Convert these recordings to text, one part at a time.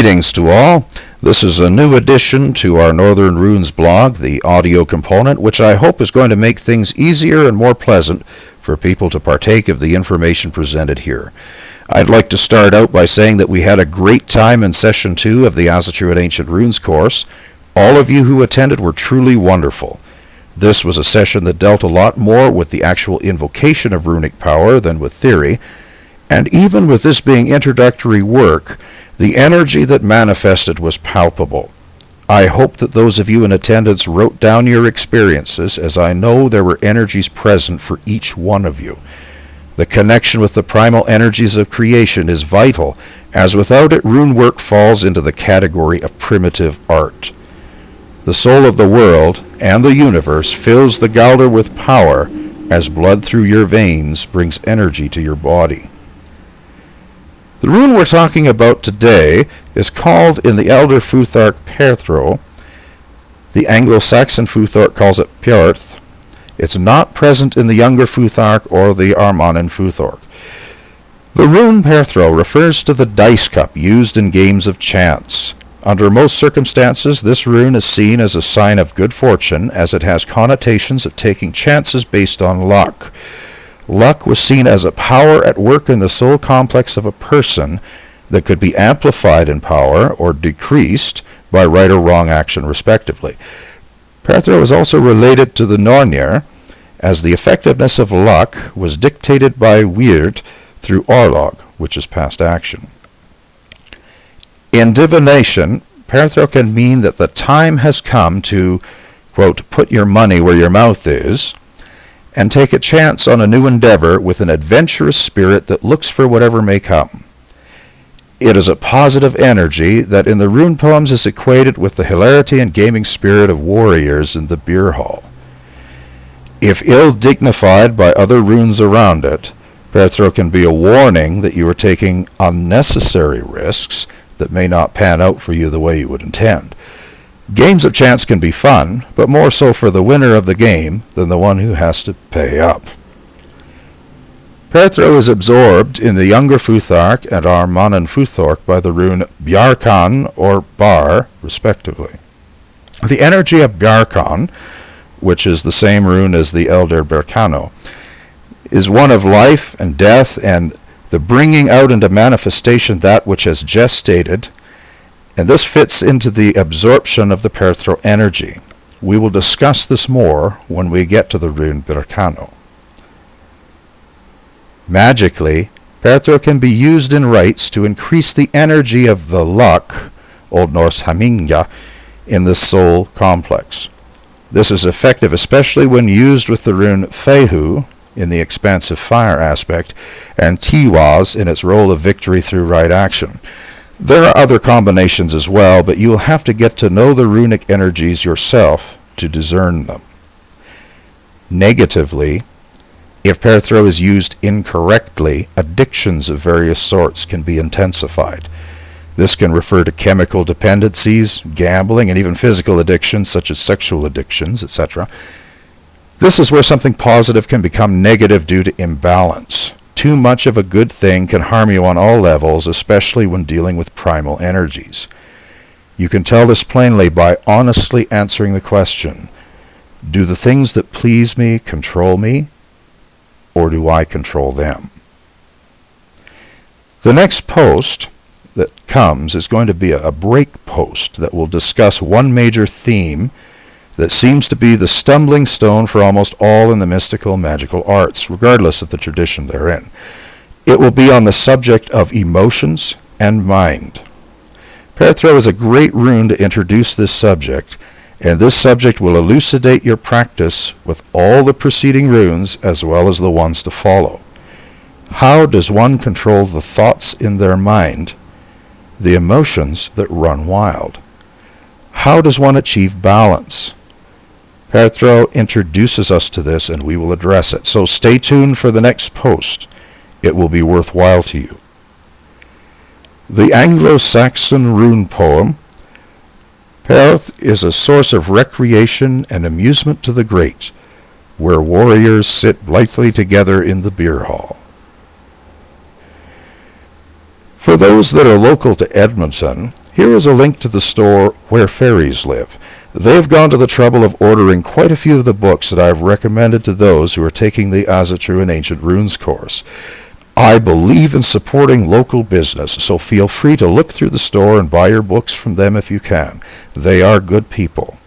Greetings to all. This is a new addition to our Northern Runes blog, the audio component, which I hope is going to make things easier and more pleasant for people to partake of the information presented here. I'd like to start out by saying that we had a great time in session two of the Asatru and Ancient Runes course. All of you who attended were truly wonderful. This was a session that dealt a lot more with the actual invocation of runic power than with theory, and even with this being introductory work, the energy that manifested was palpable. I hope that those of you in attendance wrote down your experiences, as I know there were energies present for each one of you. The connection with the primal energies of creation is vital, as without it, rune work falls into the category of primitive art. The soul of the world and the universe fills the Galdr with power, as blood through your veins brings energy to your body. The rune we're talking about today is called in the Elder Futhark Perthro. The Anglo-Saxon Futhark calls it Peorth. It's not present in the Younger Futhark or the Armanen Futhark. The rune Perthro refers to the dice cup used in games of chance. Under most circumstances, this rune is seen as a sign of good fortune, as it has connotations of taking chances based on luck. Luck was seen as a power at work in the soul complex of a person that could be amplified in power or decreased by right or wrong action, respectively. Perthro is also related to the Nornir, as the effectiveness of luck was dictated by Wyrd through Orlog, which is past action. In divination, Perthro can mean that the time has come to, quote, put your money where your mouth is, and take a chance on a new endeavor with an adventurous spirit that looks for whatever may come. It is a positive energy that in the rune poems is equated with the hilarity and gaming spirit of warriors in the beer hall. If ill dignified by other runes around it, Perthro can be a warning that you are taking unnecessary risks that may not pan out for you the way you would intend. Games of chance can be fun, but more so for the winner of the game than the one who has to pay up. Perthro is absorbed in the Younger Futhark and Armanen Futhark by the rune Bjarkan or Bar, respectively. The energy of Bjarkan, which is the same rune as the Elder Berkano, is one of life and death and the bringing out into manifestation that which has gestated and this fits into the absorption of the perthro energy. We will discuss this more when we get to the rune Berkano. Magically, perthro can be used in rites to increase the energy of the luck, Old Norse hamingja, in the soul complex. This is effective especially when used with the rune Fehu in the expansive fire aspect, and Tiwaz in its role of victory through right action. There are other combinations as well, but you will have to get to know the runic energies yourself to discern them. Negatively, if Perthro is used incorrectly, addictions of various sorts can be intensified. This can refer to chemical dependencies, gambling, and even physical addictions such as sexual addictions, etc. This is where something positive can become negative due to imbalance. Too much of a good thing can harm you on all levels, especially when dealing with primal energies. You can tell this plainly by honestly answering the question, do the things that please me control me, or do I control them? The next post that comes is going to be a break post that will discuss one major theme that seems to be the stumbling stone for almost all in the mystical and magical arts, regardless of the tradition they're in. It will be on the subject of emotions and mind. Perthro is a great rune to introduce this subject, and this subject will elucidate your practice with all the preceding runes as well as the ones to follow. How does one control the thoughts in their mind, the emotions that run wild? How does one achieve balance? Perthro introduces us to this and we will address it. So stay tuned for the next post. It will be worthwhile to you. The Anglo-Saxon rune poem Perth is a source of recreation and amusement to the great, where warriors sit blithely together in the beer hall. For those that are local to Edmonton, Here is a link to the store Where Fairies Live. They've gone to the trouble of ordering quite a few of the books that I've recommended to those who are taking the Asatru and Ancient Runes course. I believe in supporting local business, so feel free to look through the store and buy your books from them if you can. They are good people.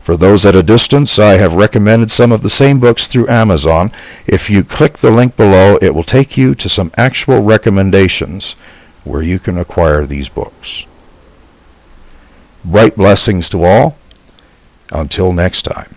For those at a distance, I have recommended some of the same books through Amazon. If you click the link below, it will take you to some actual recommendations where you can acquire these books. Bright blessings to all. Until next time.